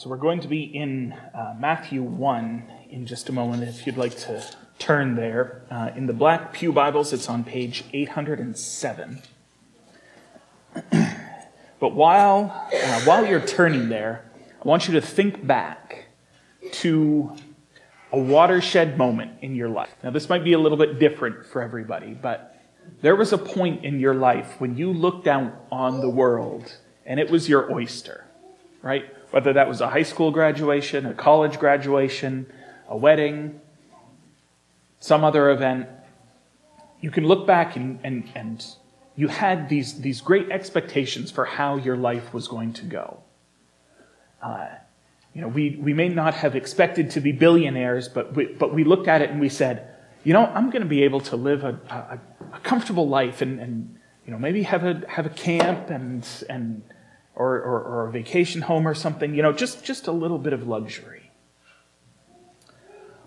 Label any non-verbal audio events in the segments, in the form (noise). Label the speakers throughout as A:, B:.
A: So we're going to be in uh, Matthew 1 in just a moment, if you'd like to turn there. Uh, in the Black Pew Bibles, it's on page 807. (clears throat) but while, uh, while you're turning there, I want you to think back to a watershed moment in your life. Now, this might be a little bit different for everybody, but there was a point in your life when you looked out on the world and it was your oyster, right? Whether that was a high school graduation, a college graduation, a wedding, some other event, you can look back and, and, and you had these, these great expectations for how your life was going to go. Uh, you know, we, we may not have expected to be billionaires, but we, but we looked at it and we said, you know, I'm going to be able to live a, a, a comfortable life and, and, you know, maybe have a, have a camp and, and or, or, or a vacation home or something, you know, just, just a little bit of luxury.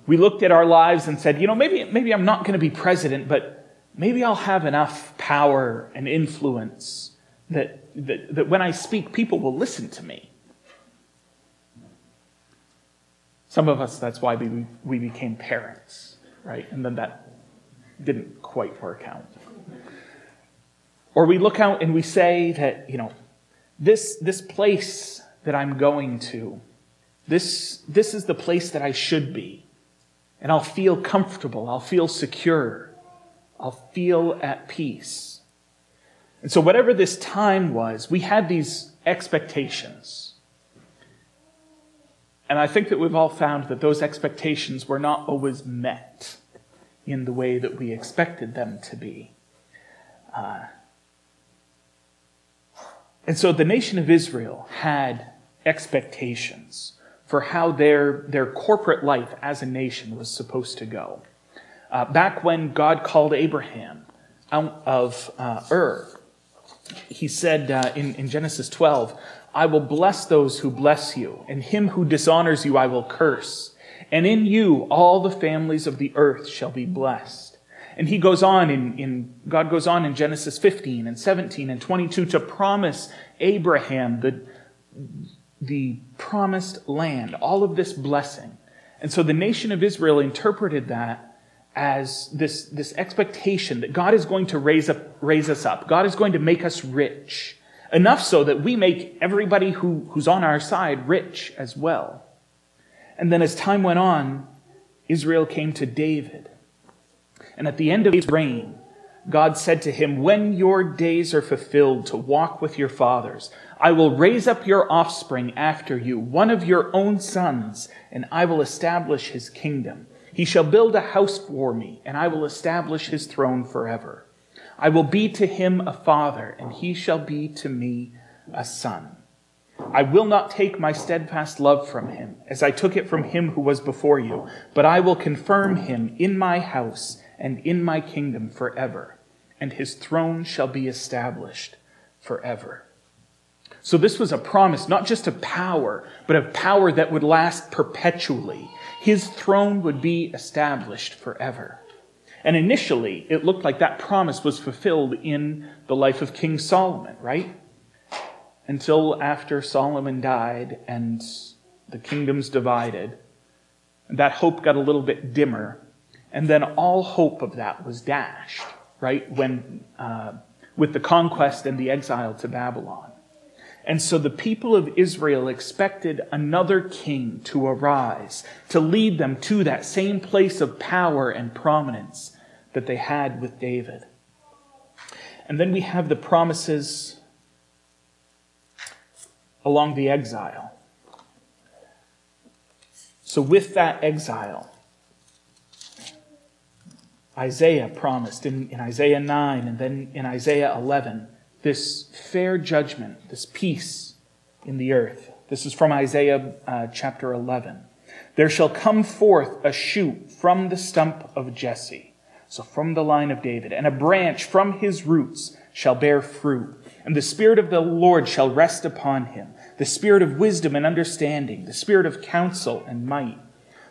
A: We looked at our lives and said, you know, maybe, maybe I'm not going to be president, but maybe I'll have enough power and influence that, that, that when I speak, people will listen to me. Some of us, that's why we, we became parents, right? And then that didn't quite work out. Or we look out and we say that, you know, this, this place that I'm going to, this, this is the place that I should be. And I'll feel comfortable. I'll feel secure. I'll feel at peace. And so, whatever this time was, we had these expectations. And I think that we've all found that those expectations were not always met in the way that we expected them to be. Uh, and so the nation of Israel had expectations for how their, their corporate life as a nation was supposed to go. Uh, back when God called Abraham out of uh, Ur, he said uh, in, in Genesis 12, I will bless those who bless you, and him who dishonors you I will curse. And in you all the families of the earth shall be blessed. And he goes on in, in, God goes on in Genesis 15 and 17 and 22 to promise Abraham the, the promised land, all of this blessing. And so the nation of Israel interpreted that as this, this expectation that God is going to raise up, raise us up. God is going to make us rich. Enough so that we make everybody who, who's on our side rich as well. And then as time went on, Israel came to David and at the end of his reign, God said to him, When your days are fulfilled to walk with your fathers, I will raise up your offspring after you, one of your own sons, and I will establish his kingdom. He shall build a house for me, and I will establish his throne forever. I will be to him a father, and he shall be to me a son. I will not take my steadfast love from him, as I took it from him who was before you, but I will confirm him in my house and in my kingdom forever, and his throne shall be established forever. So this was a promise, not just of power, but of power that would last perpetually. His throne would be established forever. And initially, it looked like that promise was fulfilled in the life of King Solomon, right? Until after Solomon died and the kingdoms divided, that hope got a little bit dimmer and then all hope of that was dashed, right? When, uh, with the conquest and the exile to Babylon. And so the people of Israel expected another king to arise, to lead them to that same place of power and prominence that they had with David. And then we have the promises along the exile. So, with that exile, Isaiah promised in, in Isaiah 9 and then in Isaiah 11 this fair judgment, this peace in the earth. This is from Isaiah uh, chapter 11. There shall come forth a shoot from the stump of Jesse, so from the line of David, and a branch from his roots shall bear fruit. And the Spirit of the Lord shall rest upon him, the Spirit of wisdom and understanding, the Spirit of counsel and might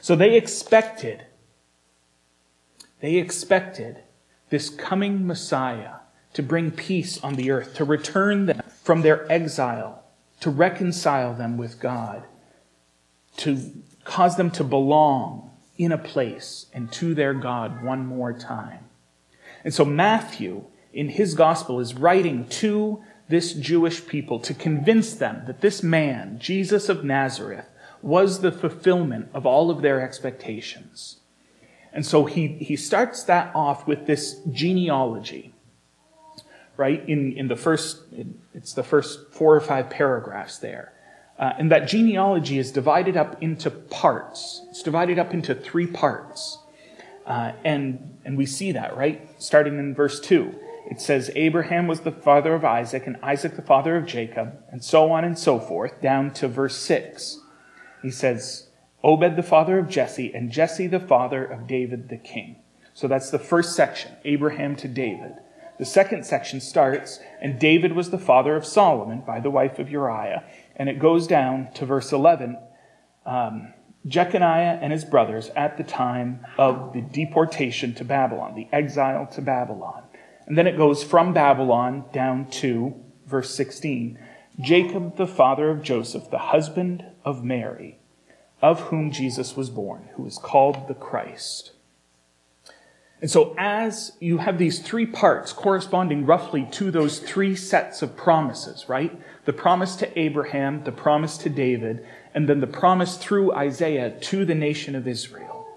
A: So they expected, they expected this coming Messiah to bring peace on the earth, to return them from their exile, to reconcile them with God, to cause them to belong in a place and to their God one more time. And so Matthew, in his gospel, is writing to this Jewish people to convince them that this man, Jesus of Nazareth, was the fulfillment of all of their expectations. And so he, he starts that off with this genealogy, right? In, in the first, it's the first four or five paragraphs there. Uh, and that genealogy is divided up into parts. It's divided up into three parts. Uh, and, and we see that, right? Starting in verse 2. It says, Abraham was the father of Isaac, and Isaac the father of Jacob, and so on and so forth, down to verse 6. He says, Obed the father of Jesse, and Jesse the father of David the king. So that's the first section, Abraham to David. The second section starts, and David was the father of Solomon by the wife of Uriah. And it goes down to verse 11. Um, Jeconiah and his brothers at the time of the deportation to Babylon, the exile to Babylon. And then it goes from Babylon down to verse 16. Jacob, the father of Joseph, the husband of Mary, of whom Jesus was born, who is called the Christ. And so, as you have these three parts corresponding roughly to those three sets of promises, right? The promise to Abraham, the promise to David, and then the promise through Isaiah to the nation of Israel.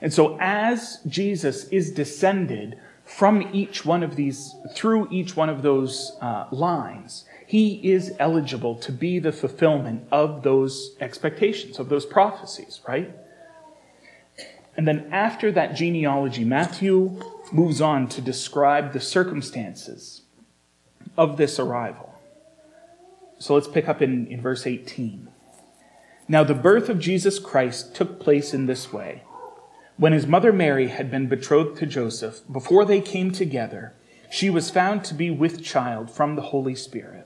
A: And so, as Jesus is descended from each one of these, through each one of those uh, lines, he is eligible to be the fulfillment of those expectations, of those prophecies, right? And then after that genealogy, Matthew moves on to describe the circumstances of this arrival. So let's pick up in, in verse 18. Now, the birth of Jesus Christ took place in this way. When his mother Mary had been betrothed to Joseph, before they came together, she was found to be with child from the Holy Spirit.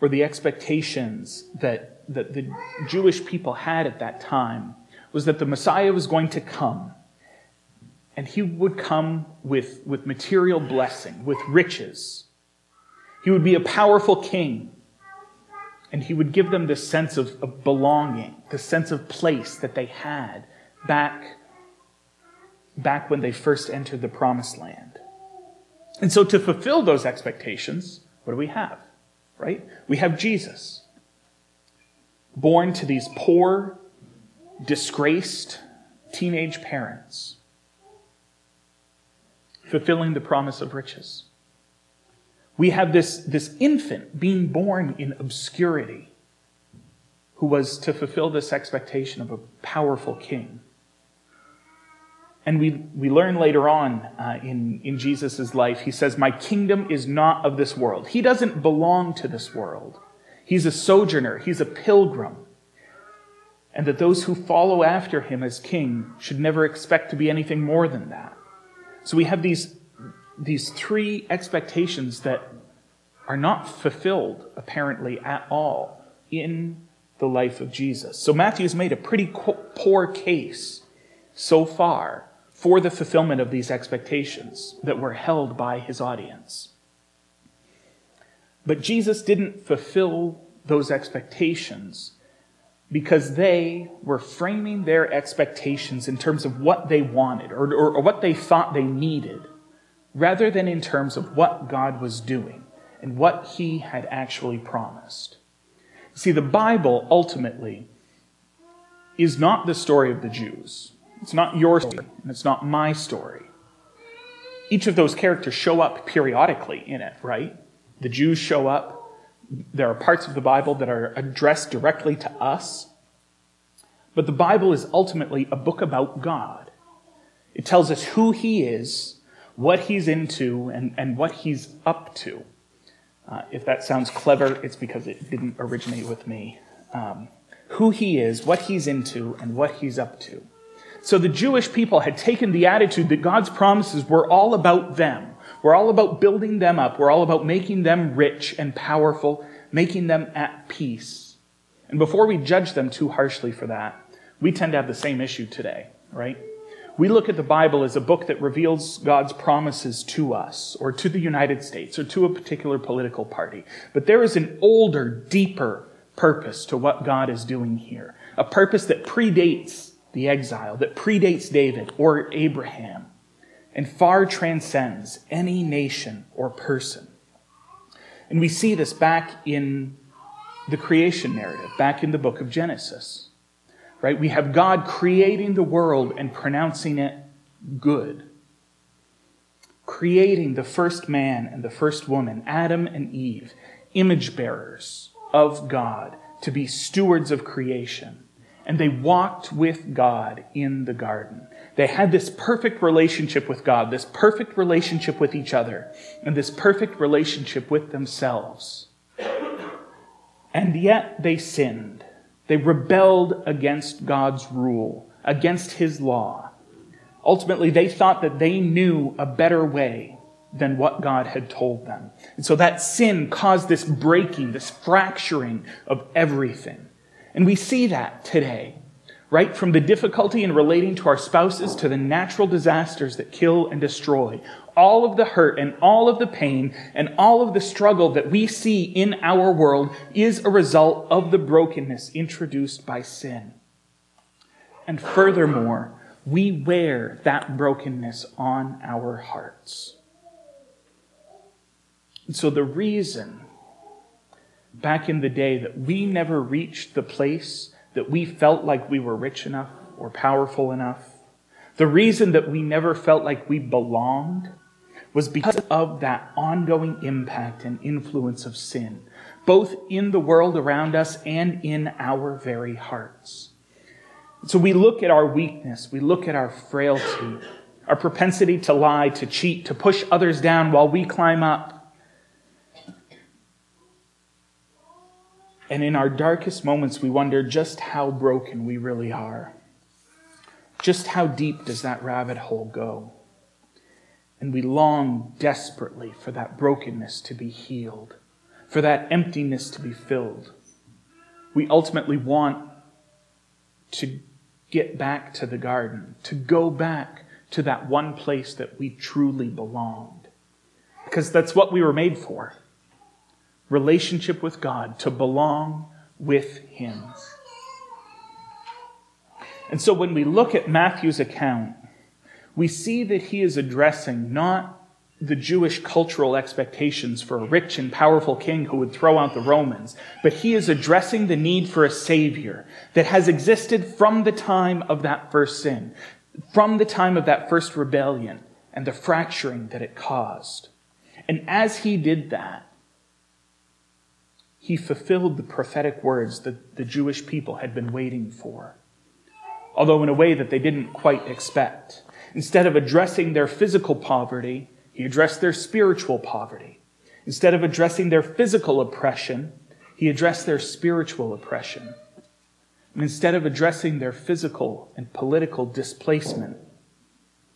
A: or the expectations that, that the Jewish people had at that time, was that the Messiah was going to come and he would come with, with material blessing, with riches. He would be a powerful king. And he would give them this sense of, of belonging, the sense of place that they had back, back when they first entered the promised land. And so to fulfill those expectations, what do we have? Right? We have Jesus, born to these poor, disgraced teenage parents fulfilling the promise of riches. We have this, this infant being born in obscurity who was to fulfill this expectation of a powerful king. And we, we learn later on uh, in, in Jesus' life, he says, My kingdom is not of this world. He doesn't belong to this world. He's a sojourner, he's a pilgrim. And that those who follow after him as king should never expect to be anything more than that. So we have these, these three expectations that are not fulfilled, apparently, at all in the life of Jesus. So Matthew's made a pretty poor case so far for the fulfillment of these expectations that were held by his audience. But Jesus didn't fulfill those expectations because they were framing their expectations in terms of what they wanted or, or, or, what they thought they needed, rather than in terms of what God was doing and what he had actually promised. See, the Bible ultimately is not the story of the Jews. It's not your story, and it's not my story. Each of those characters show up periodically in it, right? The Jews show up. There are parts of the Bible that are addressed directly to us. But the Bible is ultimately a book about God. It tells us who He is, what He's into, and, and what He's up to. Uh, if that sounds clever, it's because it didn't originate with me. Um, who He is, what He's into, and what He's up to. So the Jewish people had taken the attitude that God's promises were all about them. We're all about building them up. We're all about making them rich and powerful, making them at peace. And before we judge them too harshly for that, we tend to have the same issue today, right? We look at the Bible as a book that reveals God's promises to us, or to the United States, or to a particular political party. But there is an older, deeper purpose to what God is doing here. A purpose that predates the exile, that predates David or Abraham and far transcends any nation or person. And we see this back in the creation narrative, back in the book of Genesis. Right? We have God creating the world and pronouncing it good. Creating the first man and the first woman, Adam and Eve, image bearers of God, to be stewards of creation. And they walked with God in the garden. They had this perfect relationship with God, this perfect relationship with each other, and this perfect relationship with themselves. And yet they sinned. They rebelled against God's rule, against His law. Ultimately, they thought that they knew a better way than what God had told them. And so that sin caused this breaking, this fracturing of everything. And we see that today right from the difficulty in relating to our spouses to the natural disasters that kill and destroy, all of the hurt and all of the pain and all of the struggle that we see in our world is a result of the brokenness introduced by sin. And furthermore, we wear that brokenness on our hearts. And so the reason back in the day that we never reached the place that we felt like we were rich enough or powerful enough. The reason that we never felt like we belonged was because of that ongoing impact and influence of sin, both in the world around us and in our very hearts. So we look at our weakness, we look at our frailty, our propensity to lie, to cheat, to push others down while we climb up. And in our darkest moments, we wonder just how broken we really are. Just how deep does that rabbit hole go? And we long desperately for that brokenness to be healed, for that emptiness to be filled. We ultimately want to get back to the garden, to go back to that one place that we truly belonged. Because that's what we were made for relationship with God, to belong with Him. And so when we look at Matthew's account, we see that he is addressing not the Jewish cultural expectations for a rich and powerful king who would throw out the Romans, but he is addressing the need for a savior that has existed from the time of that first sin, from the time of that first rebellion and the fracturing that it caused. And as he did that, he fulfilled the prophetic words that the Jewish people had been waiting for, although in a way that they didn't quite expect. Instead of addressing their physical poverty, he addressed their spiritual poverty. Instead of addressing their physical oppression, he addressed their spiritual oppression. And instead of addressing their physical and political displacement,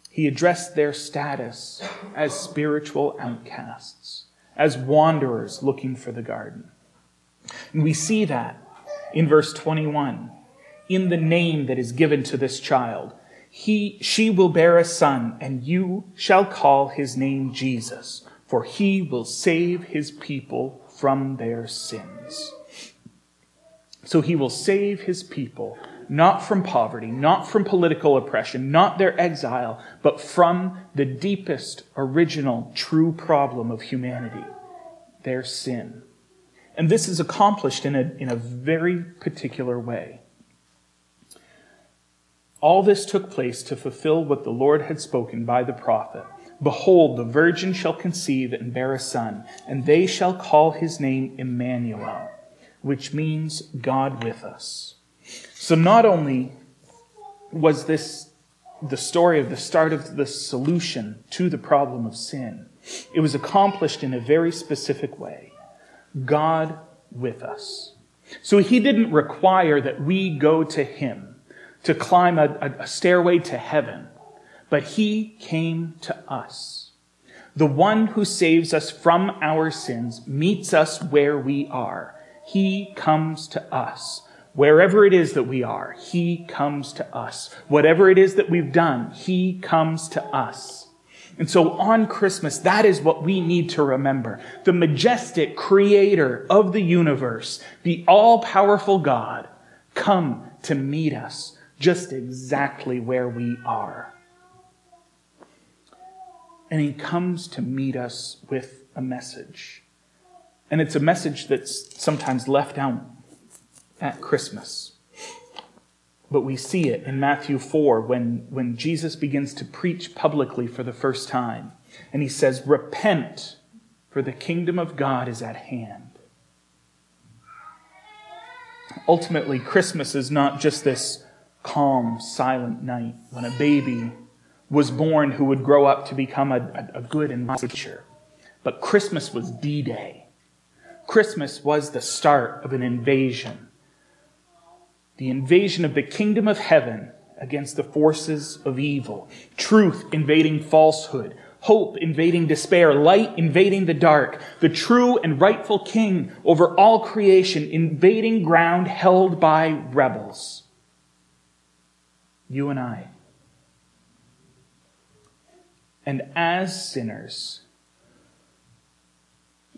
A: he addressed their status as spiritual outcasts, as wanderers looking for the garden. And we see that in verse 21 in the name that is given to this child. He, she will bear a son, and you shall call his name Jesus, for he will save his people from their sins. So he will save his people, not from poverty, not from political oppression, not their exile, but from the deepest, original, true problem of humanity their sin. And this is accomplished in a, in a very particular way. All this took place to fulfill what the Lord had spoken by the prophet. Behold, the virgin shall conceive and bear a son, and they shall call his name Emmanuel, which means God with us. So not only was this the story of the start of the solution to the problem of sin, it was accomplished in a very specific way. God with us. So he didn't require that we go to him to climb a, a, stairway to heaven, but he came to us. The one who saves us from our sins meets us where we are. He comes to us. Wherever it is that we are, He comes to us. Whatever it is that we've done, He comes to us. And so on Christmas, that is what we need to remember. The majestic creator of the universe, the all powerful God, come to meet us just exactly where we are. And he comes to meet us with a message. And it's a message that's sometimes left out at Christmas. But we see it in Matthew 4 when, when Jesus begins to preach publicly for the first time. And he says, Repent, for the kingdom of God is at hand. Ultimately, Christmas is not just this calm, silent night when a baby was born who would grow up to become a, a, good and mighty teacher. But Christmas was D Day. Christmas was the start of an invasion. The invasion of the kingdom of heaven against the forces of evil. Truth invading falsehood. Hope invading despair. Light invading the dark. The true and rightful king over all creation invading ground held by rebels you and I. And as sinners,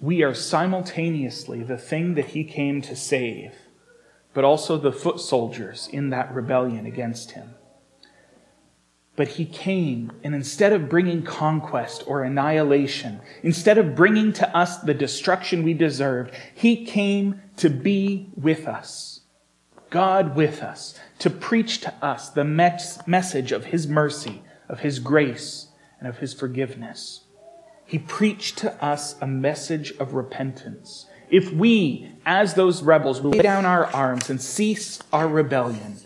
A: we are simultaneously the thing that he came to save, but also the foot soldiers in that rebellion against him. But he came, and instead of bringing conquest or annihilation, instead of bringing to us the destruction we deserved, he came to be with us God with us, to preach to us the message of His mercy, of His grace, and of His forgiveness. He preached to us a message of repentance. If we, as those rebels, lay down our arms and cease our rebellion,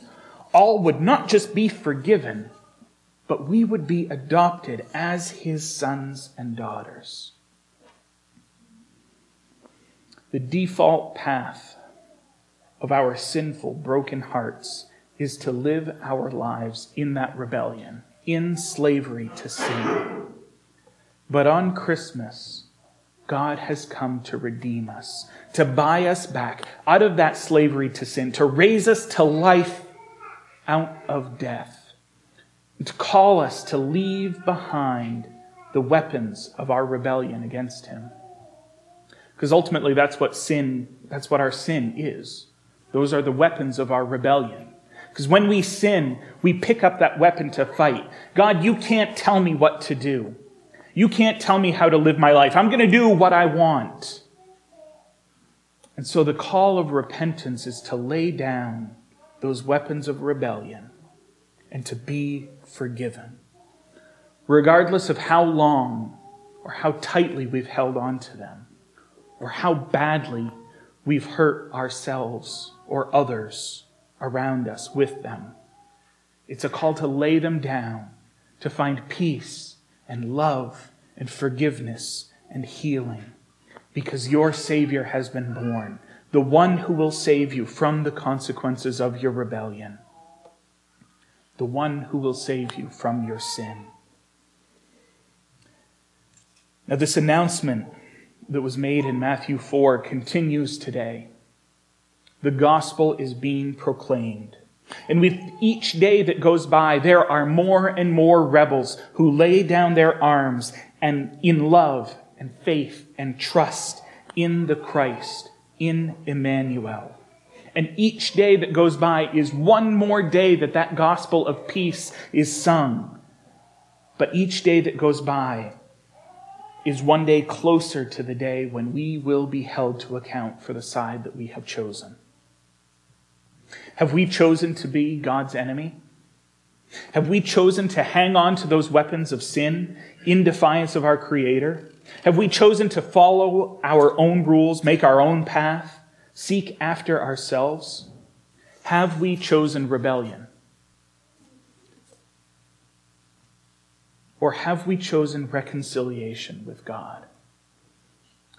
A: all would not just be forgiven, but we would be adopted as His sons and daughters. The default path of our sinful, broken hearts is to live our lives in that rebellion, in slavery to sin. But on Christmas, God has come to redeem us, to buy us back out of that slavery to sin, to raise us to life out of death, to call us to leave behind the weapons of our rebellion against Him. Because ultimately, that's what sin, that's what our sin is. Those are the weapons of our rebellion. Because when we sin, we pick up that weapon to fight. God, you can't tell me what to do. You can't tell me how to live my life. I'm going to do what I want. And so the call of repentance is to lay down those weapons of rebellion and to be forgiven. Regardless of how long or how tightly we've held on to them or how badly we've hurt ourselves or others around us with them. It's a call to lay them down, to find peace and love and forgiveness and healing, because your Savior has been born, the one who will save you from the consequences of your rebellion, the one who will save you from your sin. Now, this announcement that was made in Matthew 4 continues today. the gospel is being proclaimed. And with each day that goes by, there are more and more rebels who lay down their arms and in love and faith and trust in the Christ, in Emmanuel. And each day that goes by is one more day that that gospel of peace is sung. But each day that goes by is one day closer to the day when we will be held to account for the side that we have chosen. Have we chosen to be God's enemy? Have we chosen to hang on to those weapons of sin in defiance of our Creator? Have we chosen to follow our own rules, make our own path, seek after ourselves? Have we chosen rebellion? Or have we chosen reconciliation with God?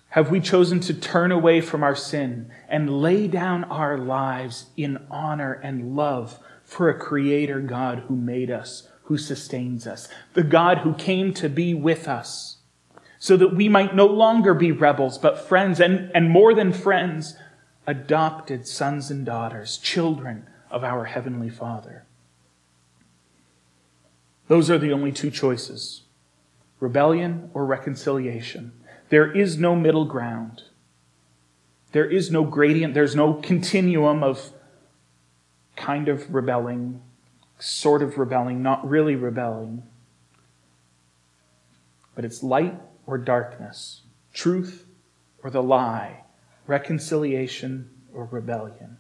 A: Have we chosen to turn away from our sin and lay down our lives in honor and love for a creator God who made us, who sustains us, the God who came to be with us, so that we might no longer be rebels, but friends, and, and more than friends, adopted sons and daughters, children of our Heavenly Father? Those are the only two choices rebellion or reconciliation. There is no middle ground. There is no gradient. There's no continuum of kind of rebelling, sort of rebelling, not really rebelling. But it's light or darkness, truth or the lie, reconciliation or rebellion.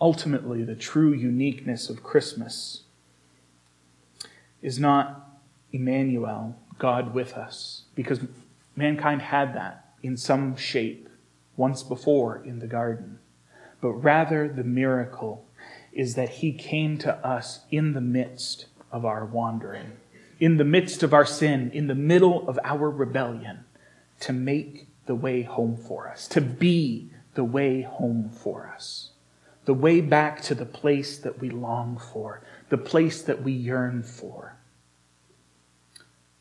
A: Ultimately, the true uniqueness of Christmas is not Emmanuel, God with us, because mankind had that in some shape once before in the garden. But rather, the miracle is that he came to us in the midst of our wandering, in the midst of our sin, in the middle of our rebellion, to make the way home for us, to be the way home for us, the way back to the place that we long for, the place that we yearn for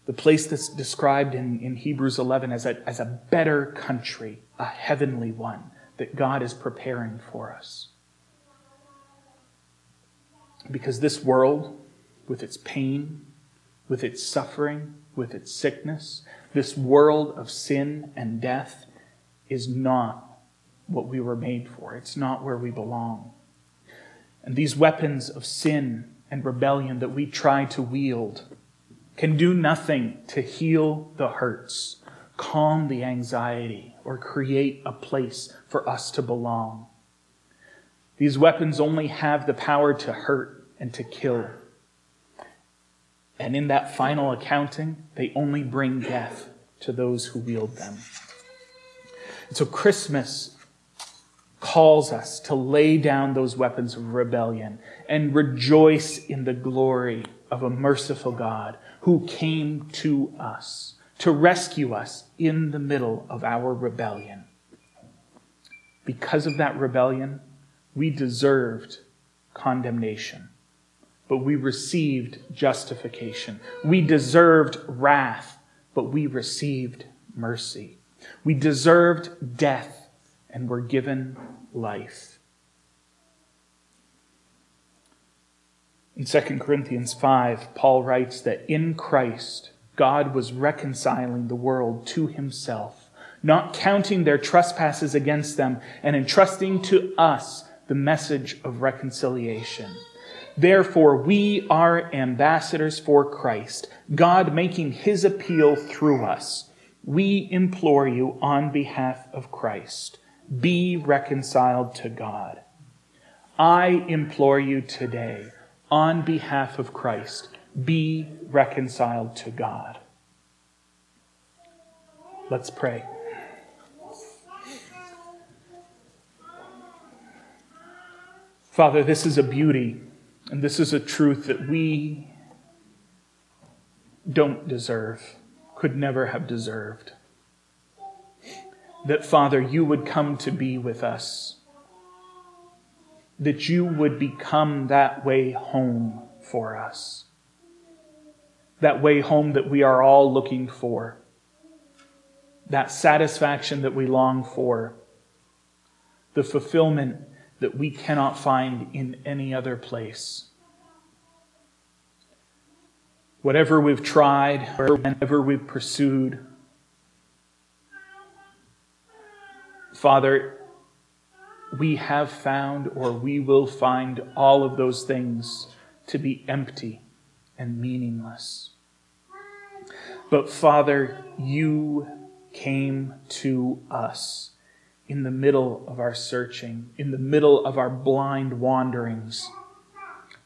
A: the place that's described in, in Hebrews 11 as a, as a better country, a heavenly one that God is preparing for us. Because this world, with its pain, with its suffering, with its sickness, this world of sin and death is not what we were made for. It's not where we belong. And these weapons of sin and rebellion that we try to wield can do nothing to heal the hurts, calm the anxiety, or create a place for us to belong. These weapons only have the power to hurt and to kill. And in that final accounting, they only bring death to those who wield them. And so Christmas calls us to lay down those weapons of rebellion and rejoice in the glory of a merciful God who came to us to rescue us in the middle of our rebellion. Because of that rebellion, we deserved condemnation, but we received justification. We deserved wrath, but we received mercy. We deserved death and were given life. In 2 Corinthians 5, Paul writes that in Christ, God was reconciling the world to himself, not counting their trespasses against them, and entrusting to us the message of reconciliation. Therefore, we are ambassadors for Christ, God making his appeal through us. We implore you on behalf of Christ, be reconciled to God. I implore you today on behalf of Christ, be reconciled to God. Let's pray. Father, this is a beauty and this is a truth that we don't deserve, could never have deserved. That, Father, you would come to be with us that you would become that way home for us. That way home that we are all looking for. that satisfaction that we long for, the fulfillment that we cannot find in any other place. Whatever we've tried, whatever we've pursued, Father, we have found or we will find all of those things to be empty and meaningless. But Father, you came to us in the middle of our searching, in the middle of our blind wanderings.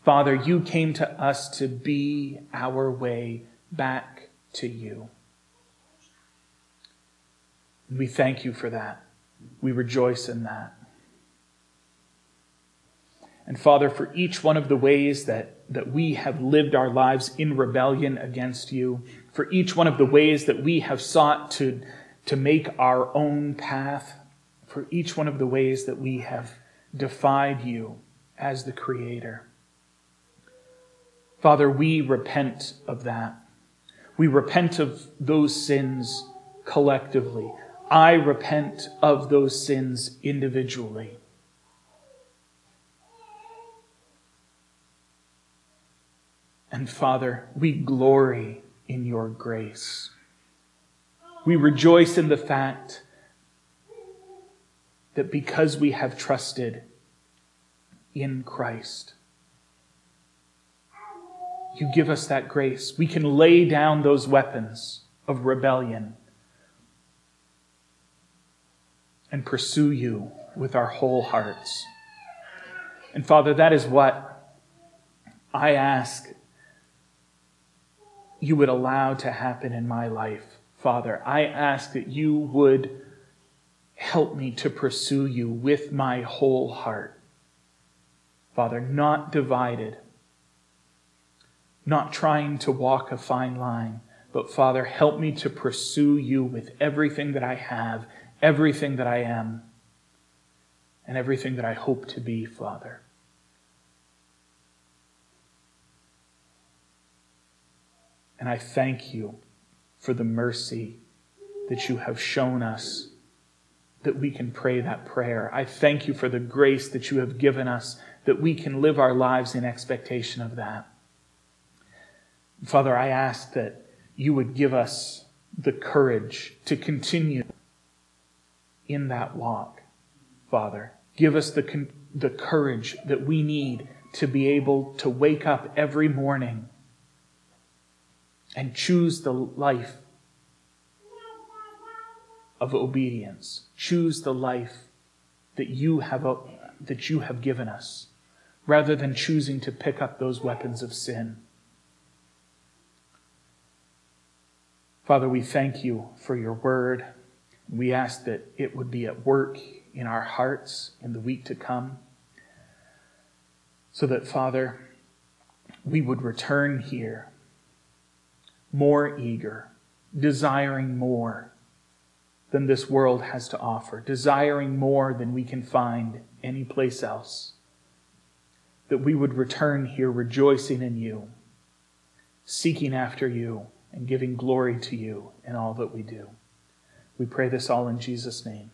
A: Father, you came to us to be our way back to you. We thank you for that. We rejoice in that. And Father, for each one of the ways that, that we have lived our lives in rebellion against you, for each one of the ways that we have sought to, to make our own path, for each one of the ways that we have defied you as the Creator. Father, we repent of that. We repent of those sins collectively. I repent of those sins individually. And Father, we glory in your grace. We rejoice in the fact that because we have trusted in Christ, you give us that grace. We can lay down those weapons of rebellion and pursue you with our whole hearts. And Father, that is what I ask you would allow to happen in my life. Father, I ask that you would help me to pursue you with my whole heart. Father, not divided, not trying to walk a fine line, but Father, help me to pursue you with everything that I have, everything that I am, and everything that I hope to be, Father. And I thank you for the mercy that you have shown us that we can pray that prayer. I thank you for the grace that you have given us that we can live our lives in expectation of that. Father, I ask that you would give us the courage to continue in that walk, Father. Give us the, the courage that we need to be able to wake up every morning and choose the life of obedience. Choose the life that you have, that you have given us, rather than choosing to pick up those weapons of sin. Father, we thank you for your word. We ask that it would be at work in our hearts in the week to come, so that, Father, we would return here more eager, desiring more than this world has to offer, desiring more than we can find anyplace else. That we would return here rejoicing in you, seeking after you, and giving glory to you in all that we do. We pray this all in Jesus' name.